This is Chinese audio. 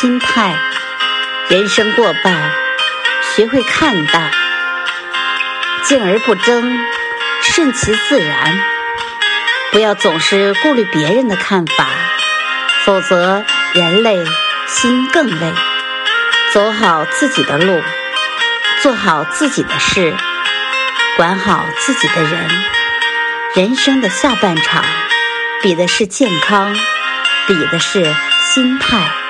心态人生过半学会看淡静而不争顺其自然。不要总是顾虑别人的看法否则人累心更累。走好自己的路做好自己的事管好自己的人。人生的下半场比的是健康比的是心态。